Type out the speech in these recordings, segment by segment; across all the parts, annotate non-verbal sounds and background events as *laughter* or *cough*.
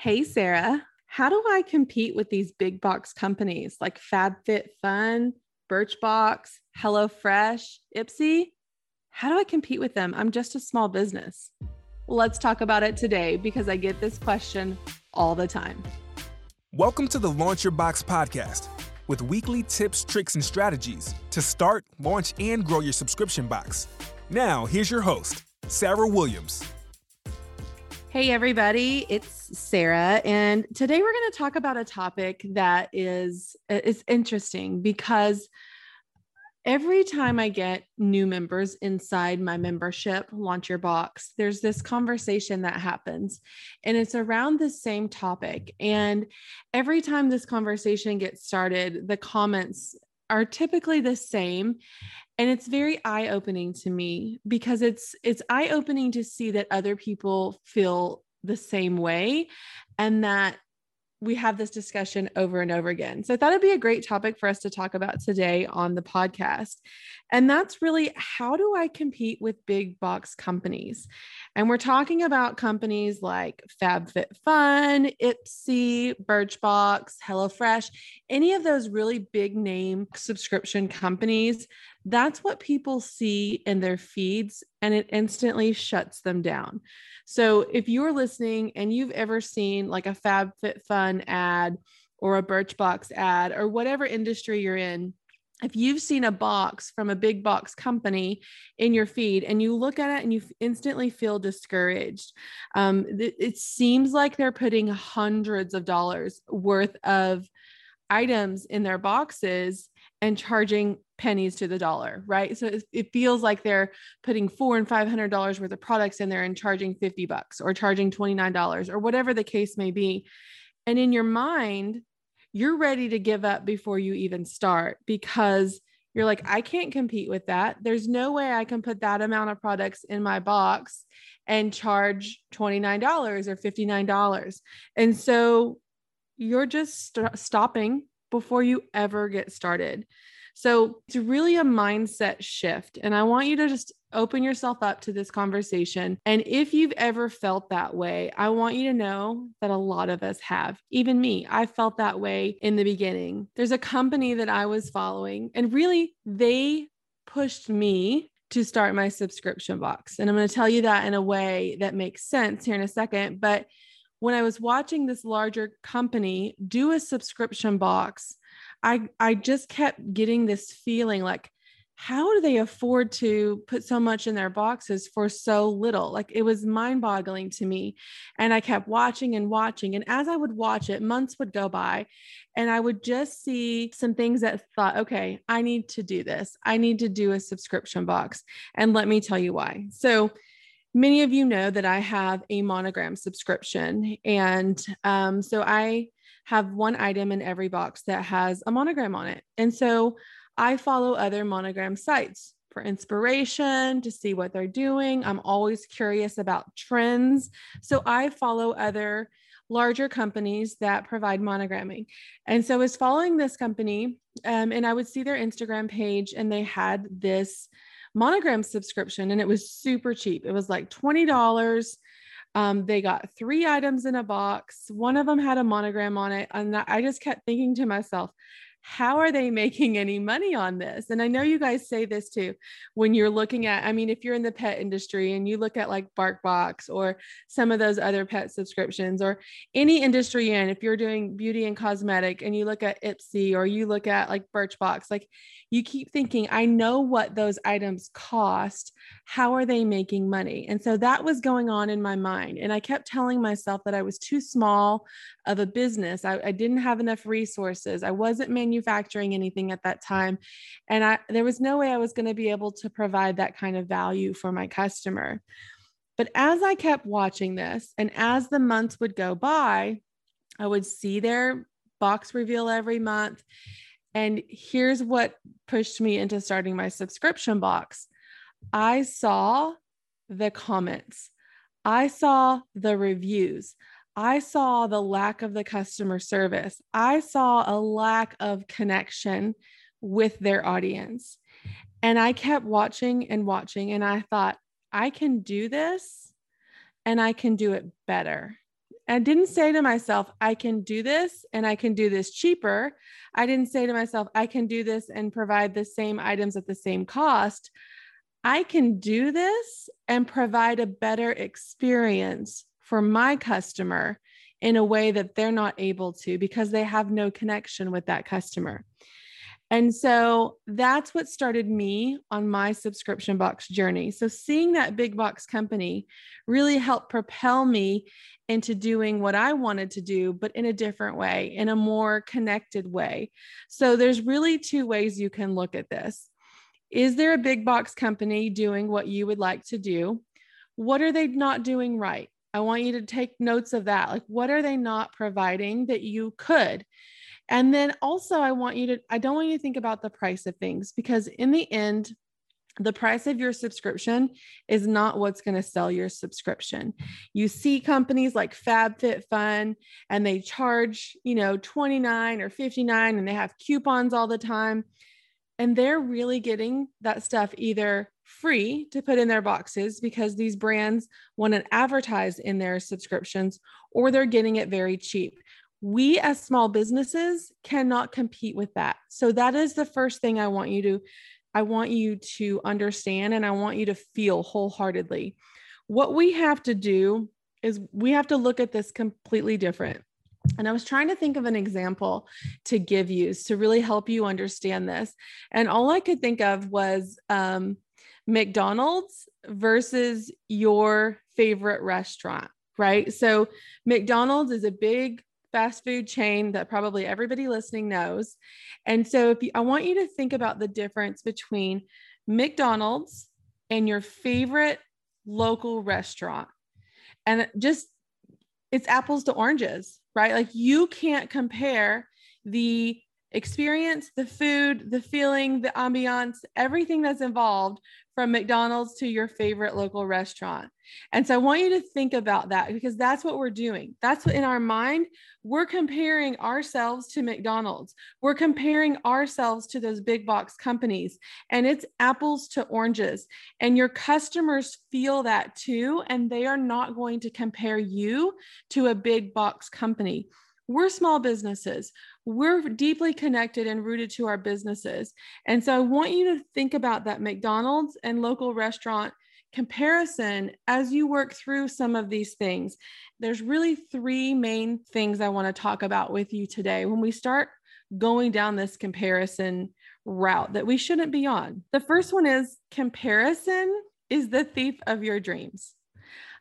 Hey, Sarah, how do I compete with these big box companies like FabFitFun, Birchbox, HelloFresh, Ipsy? How do I compete with them? I'm just a small business. Let's talk about it today because I get this question all the time. Welcome to the Launch Your Box podcast with weekly tips, tricks, and strategies to start, launch, and grow your subscription box. Now, here's your host, Sarah Williams. Hey, everybody, it's Sarah, and today we're going to talk about a topic that is uh, is interesting because every time I get new members inside my membership, Launch Your Box, there's this conversation that happens, and it's around the same topic. And every time this conversation gets started, the comments are typically the same and it's very eye opening to me because it's it's eye opening to see that other people feel the same way and that we have this discussion over and over again. So I thought it'd be a great topic for us to talk about today on the podcast. And that's really how do I compete with big box companies? And we're talking about companies like FabFitFun, Ipsy, Birchbox, HelloFresh, any of those really big name subscription companies. That's what people see in their feeds and it instantly shuts them down. So if you're listening and you've ever seen like a FabFitFun ad or a Birchbox ad or whatever industry you're in, if you've seen a box from a big box company in your feed and you look at it and you instantly feel discouraged, um, it, it seems like they're putting hundreds of dollars worth of items in their boxes and charging pennies to the dollar, right? So it, it feels like they're putting four and five hundred dollars worth of products in there and charging 50 bucks or charging $29 or whatever the case may be. And in your mind, you're ready to give up before you even start because you're like, I can't compete with that. There's no way I can put that amount of products in my box and charge $29 or $59. And so you're just st- stopping before you ever get started. So it's really a mindset shift. And I want you to just open yourself up to this conversation. And if you've ever felt that way, I want you to know that a lot of us have. Even me, I felt that way in the beginning. There's a company that I was following, and really, they pushed me to start my subscription box. And I'm going to tell you that in a way that makes sense here in a second. But when I was watching this larger company do a subscription box, I I just kept getting this feeling like how do they afford to put so much in their boxes for so little? Like it was mind boggling to me. And I kept watching and watching. And as I would watch it, months would go by and I would just see some things that thought, okay, I need to do this. I need to do a subscription box. And let me tell you why. So, many of you know that I have a monogram subscription. And um, so I have one item in every box that has a monogram on it. And so I follow other monogram sites for inspiration to see what they're doing. I'm always curious about trends. So I follow other larger companies that provide monogramming. And so I was following this company um, and I would see their Instagram page and they had this monogram subscription and it was super cheap. It was like $20 um, they got three items in a box. One of them had a monogram on it. And I just kept thinking to myself, how are they making any money on this? And I know you guys say this too when you're looking at, I mean, if you're in the pet industry and you look at like BarkBox or some of those other pet subscriptions or any industry in, if you're doing beauty and cosmetic and you look at Ipsy or you look at like Birchbox, like you keep thinking, I know what those items cost. How are they making money? And so that was going on in my mind. And I kept telling myself that I was too small of a business. I, I didn't have enough resources. I wasn't manufacturing anything at that time. And I, there was no way I was going to be able to provide that kind of value for my customer. But as I kept watching this and as the months would go by, I would see their box reveal every month. And here's what pushed me into starting my subscription box I saw the comments, I saw the reviews. I saw the lack of the customer service. I saw a lack of connection with their audience. And I kept watching and watching, and I thought, I can do this and I can do it better. I didn't say to myself, I can do this and I can do this cheaper. I didn't say to myself, I can do this and provide the same items at the same cost. I can do this and provide a better experience for my customer in a way that they're not able to because they have no connection with that customer. And so that's what started me on my subscription box journey. So seeing that big box company really helped propel me into doing what I wanted to do, but in a different way, in a more connected way. So there's really two ways you can look at this. Is there a big box company doing what you would like to do? What are they not doing right? I want you to take notes of that. Like, what are they not providing that you could? And then also, I want you to, I don't want you to think about the price of things because in the end, the price of your subscription is not what's going to sell your subscription. You see companies like FabFitFun and they charge, you know, 29 or 59 and they have coupons all the time. And they're really getting that stuff either free to put in their boxes because these brands want to advertise in their subscriptions or they're getting it very cheap we as small businesses cannot compete with that. So that is the first thing I want you to I want you to understand and I want you to feel wholeheartedly. What we have to do is we have to look at this completely different. And I was trying to think of an example to give you to really help you understand this. And all I could think of was um, McDonald's versus your favorite restaurant, right? So, McDonald's is a big fast food chain that probably everybody listening knows. And so if you, I want you to think about the difference between McDonald's and your favorite local restaurant. And just it's apples to oranges, right? Like you can't compare the experience, the food, the feeling, the ambiance, everything that's involved from McDonald's to your favorite local restaurant. And so I want you to think about that because that's what we're doing. That's what in our mind, we're comparing ourselves to McDonald's. We're comparing ourselves to those big box companies, and it's apples to oranges. And your customers feel that too, and they are not going to compare you to a big box company. We're small businesses we're deeply connected and rooted to our businesses. And so I want you to think about that McDonald's and local restaurant comparison as you work through some of these things. There's really three main things I want to talk about with you today when we start going down this comparison route that we shouldn't be on. The first one is comparison is the thief of your dreams.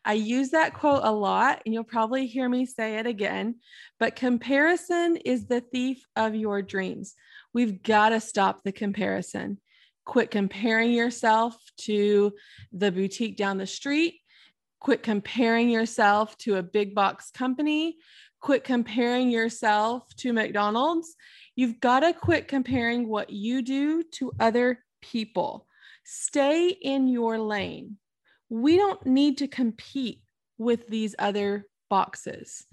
I use that quote a lot, and you'll probably hear me say it again. But comparison is the thief of your dreams. We've got to stop the comparison. Quit comparing yourself to the boutique down the street. Quit comparing yourself to a big box company. Quit comparing yourself to McDonald's. You've got to quit comparing what you do to other people. Stay in your lane we don't need to compete with these other boxes.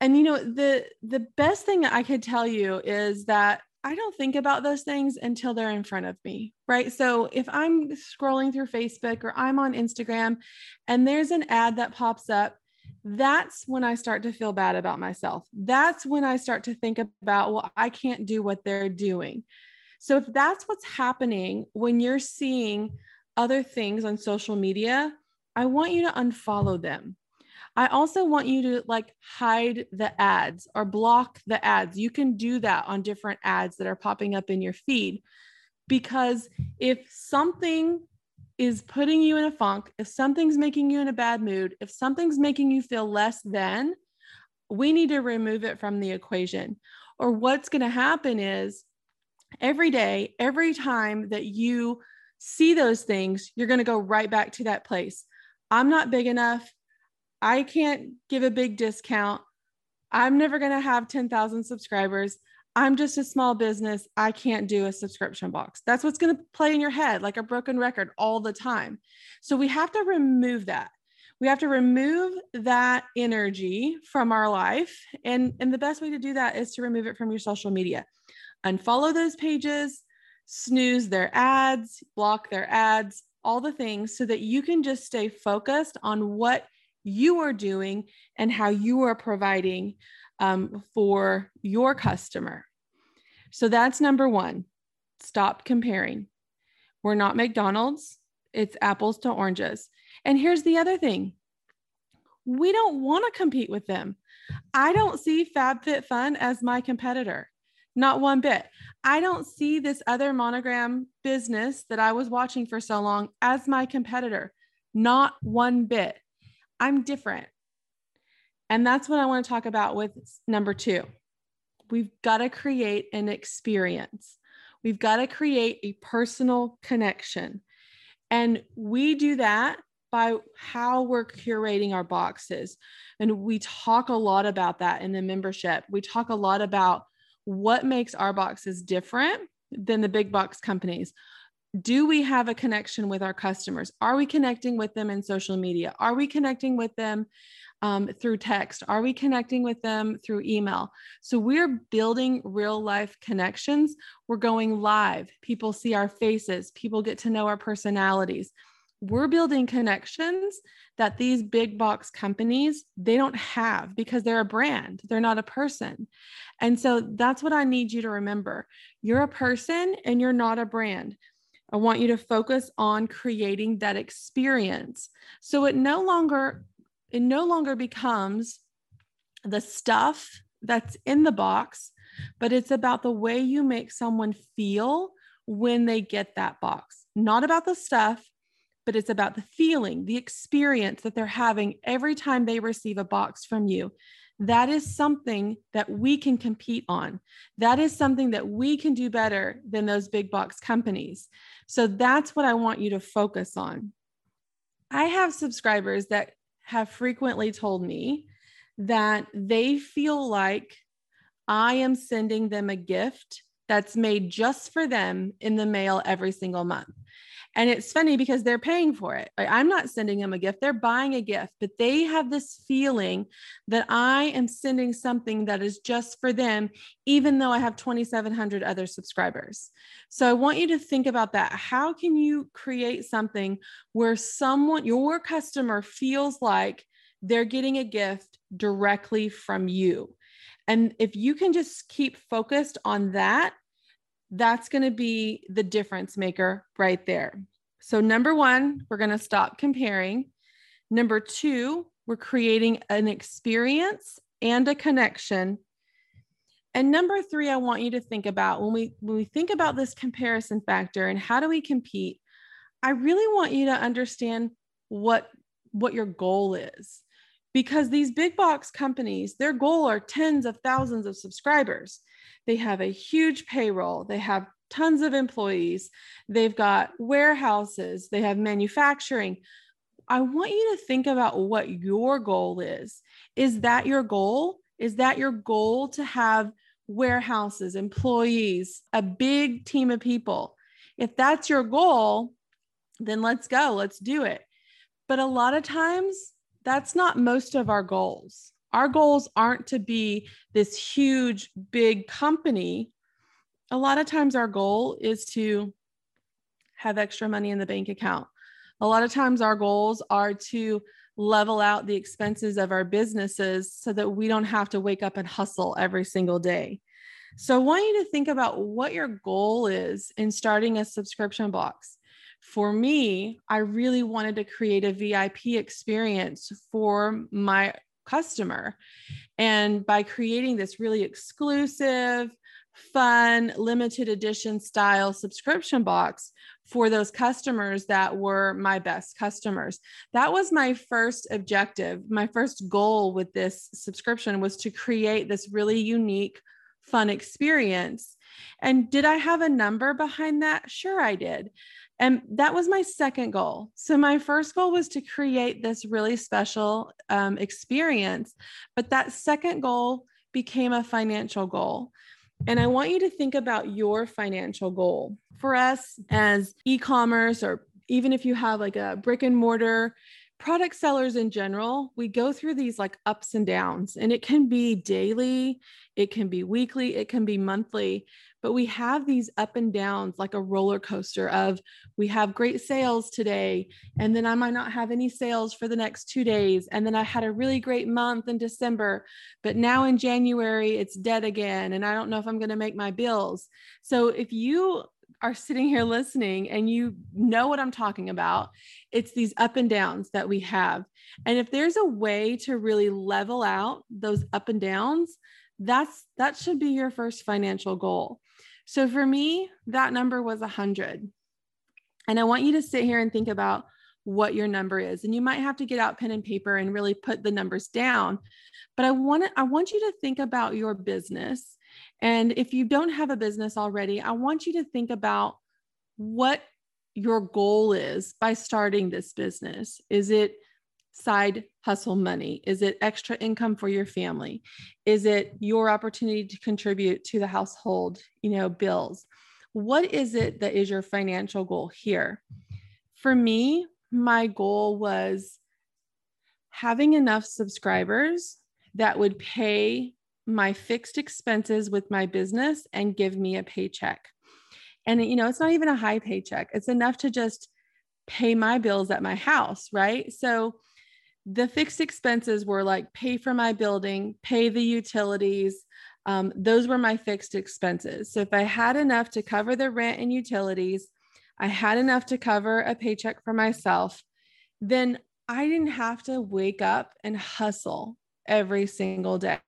And you know, the the best thing I could tell you is that I don't think about those things until they're in front of me, right? So if I'm scrolling through Facebook or I'm on Instagram and there's an ad that pops up, that's when I start to feel bad about myself. That's when I start to think about, well, I can't do what they're doing. So if that's what's happening when you're seeing other things on social media, I want you to unfollow them. I also want you to like hide the ads or block the ads. You can do that on different ads that are popping up in your feed. Because if something is putting you in a funk, if something's making you in a bad mood, if something's making you feel less than, we need to remove it from the equation. Or what's going to happen is every day, every time that you see those things, you're going to go right back to that place. I'm not big enough. I can't give a big discount. I'm never going to have 10,000 subscribers. I'm just a small business. I can't do a subscription box. That's what's going to play in your head like a broken record all the time. So we have to remove that. We have to remove that energy from our life. And, and the best way to do that is to remove it from your social media. Unfollow those pages, snooze their ads, block their ads, all the things so that you can just stay focused on what you are doing and how you are providing um, for your customer. So that's number one. Stop comparing. We're not McDonald's, it's apples to oranges. And here's the other thing we don't want to compete with them. I don't see FabFitFun as my competitor, not one bit. I don't see this other monogram business that I was watching for so long as my competitor, not one bit. I'm different. And that's what I want to talk about with number two. We've got to create an experience. We've got to create a personal connection. And we do that by how we're curating our boxes. And we talk a lot about that in the membership. We talk a lot about what makes our boxes different than the big box companies. Do we have a connection with our customers? Are we connecting with them in social media? Are we connecting with them um, through text? Are we connecting with them through email? So we're building real life connections. We're going live. People see our faces, people get to know our personalities. We're building connections that these big box companies they don't have because they're a brand they're not a person. And so that's what i need you to remember. You're a person and you're not a brand. I want you to focus on creating that experience. So it no longer it no longer becomes the stuff that's in the box, but it's about the way you make someone feel when they get that box. Not about the stuff, but it's about the feeling, the experience that they're having every time they receive a box from you. That is something that we can compete on. That is something that we can do better than those big box companies. So that's what I want you to focus on. I have subscribers that have frequently told me that they feel like I am sending them a gift that's made just for them in the mail every single month. And it's funny because they're paying for it. I'm not sending them a gift, they're buying a gift, but they have this feeling that I am sending something that is just for them, even though I have 2,700 other subscribers. So I want you to think about that. How can you create something where someone, your customer, feels like they're getting a gift directly from you? And if you can just keep focused on that, that's going to be the difference maker right there. So, number one, we're going to stop comparing. Number two, we're creating an experience and a connection. And number three, I want you to think about when we when we think about this comparison factor and how do we compete, I really want you to understand what what your goal is. Because these big box companies, their goal are tens of thousands of subscribers. They have a huge payroll, they have tons of employees, they've got warehouses, they have manufacturing. I want you to think about what your goal is. Is that your goal? Is that your goal to have warehouses, employees, a big team of people? If that's your goal, then let's go, let's do it. But a lot of times, that's not most of our goals. Our goals aren't to be this huge, big company. A lot of times, our goal is to have extra money in the bank account. A lot of times, our goals are to level out the expenses of our businesses so that we don't have to wake up and hustle every single day. So, I want you to think about what your goal is in starting a subscription box for me, I really wanted to create a VIP experience for my customer. And by creating this really exclusive, fun, limited edition style subscription box for those customers that were my best customers. That was my first objective. My first goal with this subscription was to create this really unique, fun experience. And did I have a number behind that? Sure, I did. And that was my second goal. So, my first goal was to create this really special um, experience. But that second goal became a financial goal. And I want you to think about your financial goal. For us as e commerce, or even if you have like a brick and mortar product sellers in general, we go through these like ups and downs, and it can be daily, it can be weekly, it can be monthly, but we have these up and downs like a roller coaster of we have great sales today, and then I might not have any sales for the next two days. And then I had a really great month in December, but now in January, it's dead again, and I don't know if I'm going to make my bills. So if you are sitting here listening and you know what I'm talking about, it's these up and downs that we have. And if there's a way to really level out those up and downs, that's that should be your first financial goal. So for me, that number was 100. And I want you to sit here and think about what your number is. And you might have to get out pen and paper and really put the numbers down. But I want to, I want you to think about your business and if you don't have a business already, I want you to think about what your goal is by starting this business. Is it side hustle money? Is it extra income for your family? Is it your opportunity to contribute to the household, you know, bills? What is it that is your financial goal here? For me, my goal was having enough subscribers that would pay my fixed expenses with my business and give me a paycheck. And, you know, it's not even a high paycheck, it's enough to just pay my bills at my house, right? So the fixed expenses were like pay for my building, pay the utilities. Um, those were my fixed expenses. So if I had enough to cover the rent and utilities, I had enough to cover a paycheck for myself, then I didn't have to wake up and hustle every single day.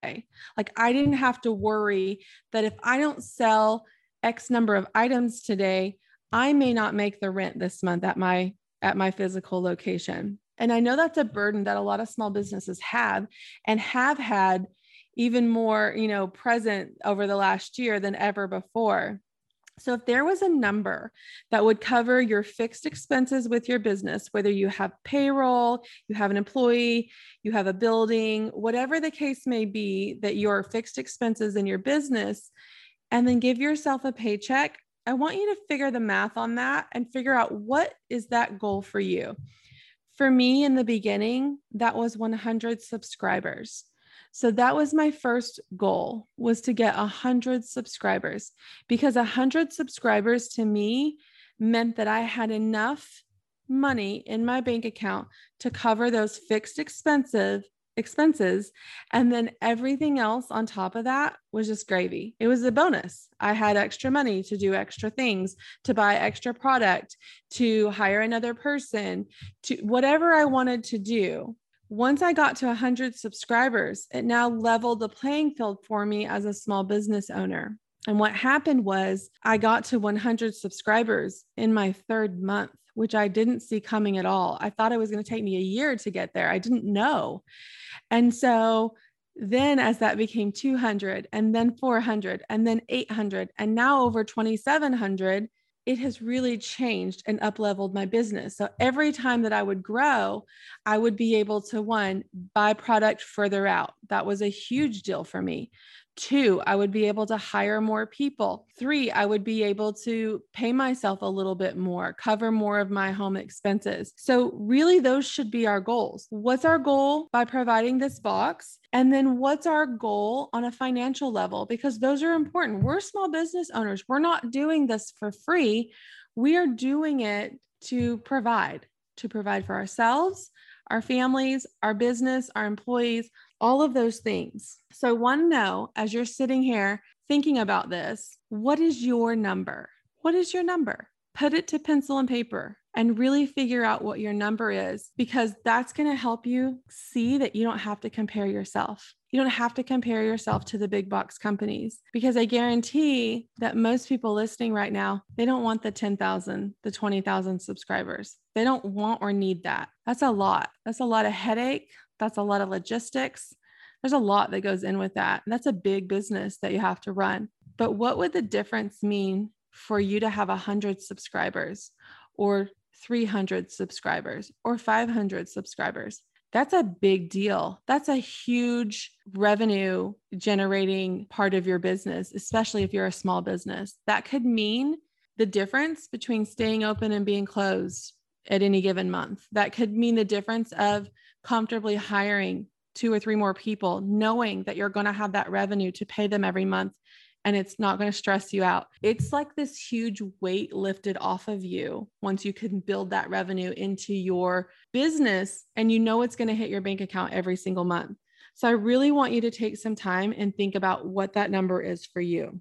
Like I didn't have to worry that if I don't sell X number of items today, I may not make the rent this month at my at my physical location. And I know that's a burden that a lot of small businesses have and have had even more, you know, present over the last year than ever before. So, if there was a number that would cover your fixed expenses with your business, whether you have payroll, you have an employee, you have a building, whatever the case may be, that your fixed expenses in your business, and then give yourself a paycheck, I want you to figure the math on that and figure out what is that goal for you. For me, in the beginning, that was 100 subscribers. So that was my first goal was to get 100 subscribers because 100 subscribers to me meant that I had enough money in my bank account to cover those fixed expensive expenses. And then everything else on top of that was just gravy. It was a bonus. I had extra money to do extra things to buy extra product to hire another person to whatever i wanted to do. Once I got to 100 subscribers, it now leveled the playing field for me as a small business owner. And what happened was I got to 100 subscribers in my third month, which I didn't see coming at all. I thought it was going to take me a year to get there. I didn't know. And so then, as that became 200, and then 400, and then 800, and now over 2,700, it has really changed and up leveled my business. So every time that I would grow, I would be able to one, buy product further out. That was a huge deal for me. Two, I would be able to hire more people. Three, I would be able to pay myself a little bit more, cover more of my home expenses. So, really, those should be our goals. What's our goal by providing this box? And then, what's our goal on a financial level? Because those are important. We're small business owners, we're not doing this for free. We are doing it to provide, to provide for ourselves, our families, our business, our employees, all of those things. So to know as you're sitting here thinking about this, what is your number? What is your number? Put it to pencil and paper and really figure out what your number is because that's going to help you see that you don't have to compare yourself. You don't have to compare yourself to the big box companies because I guarantee that most people listening right now, they don't want the 10,000, the 20,000 subscribers. They don't want or need that. That's a lot. That's a lot of headache. That's a lot of logistics. There's a lot that goes in with that. And that's a big business that you have to run. But what would the difference mean for you to have 100 subscribers or 300 subscribers or 500 subscribers? That's a big deal. That's a huge revenue generating part of your business, especially if you're a small business. That could mean the difference between staying open and being closed at any given month. That could mean the difference of comfortably hiring two or three more people, knowing that you're going to have that revenue to pay them every month and it's not going to stress you out. It's like this huge weight lifted off of you once you can build that revenue into your business and you know it's going to hit your bank account every single month. So I really want you to take some time and think about what that number is for you.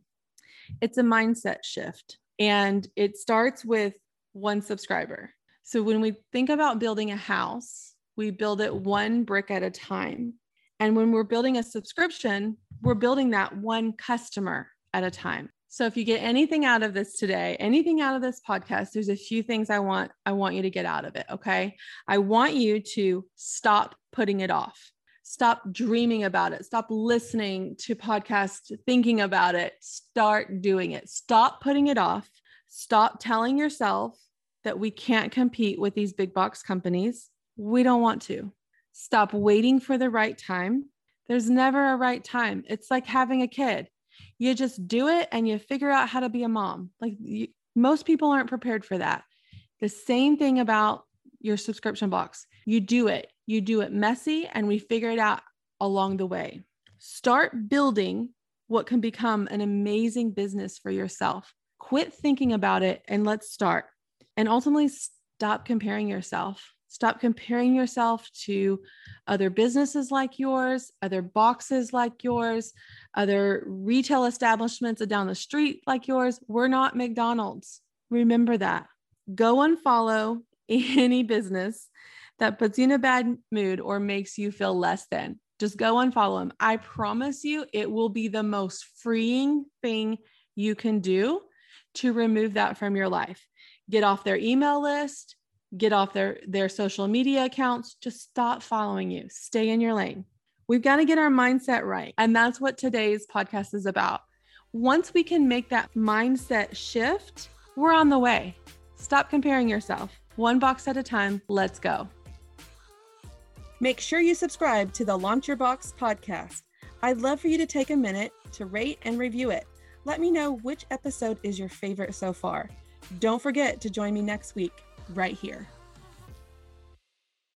It's a mindset shift and it starts with one subscriber. So when we think about building a house, we build it one brick at a time. And when we're building a subscription, we're building that one customer at a time. So if you get anything out of this today, anything out of this podcast, there's a few things I want I want you to get out of it, okay? I want you to stop putting it off. Stop dreaming about it. Stop listening to podcasts thinking about it. Start doing it. Stop putting it off. Stop telling yourself that we can't compete with these big box companies. We don't want to. Stop waiting for the right time. There's never a right time. It's like having a kid. You just do it and you figure out how to be a mom. Like you, most people aren't prepared for that. The same thing about your subscription box. You do it, you do it messy, and we figure it out along the way. Start building what can become an amazing business for yourself. Quit thinking about it and let's start. And ultimately, stop comparing yourself. Stop comparing yourself to other businesses like yours, other boxes like yours, other retail establishments down the street like yours. We're not McDonald's. Remember that. Go unfollow *laughs* any business that puts you in a bad mood or makes you feel less than. Just go unfollow them. I promise you, it will be the most freeing thing you can do to remove that from your life. Get off their email list, get off their their social media accounts just stop following you. Stay in your lane. We've got to get our mindset right. And that's what today's podcast is about. Once we can make that mindset shift we're on the way. Stop comparing yourself. One box at a time. Let's go. Make sure you subscribe to the launch your box podcast. I'd love for you to take a minute to rate and review it. Let me know which episode is your favorite so far. Don't forget to join me next week right here.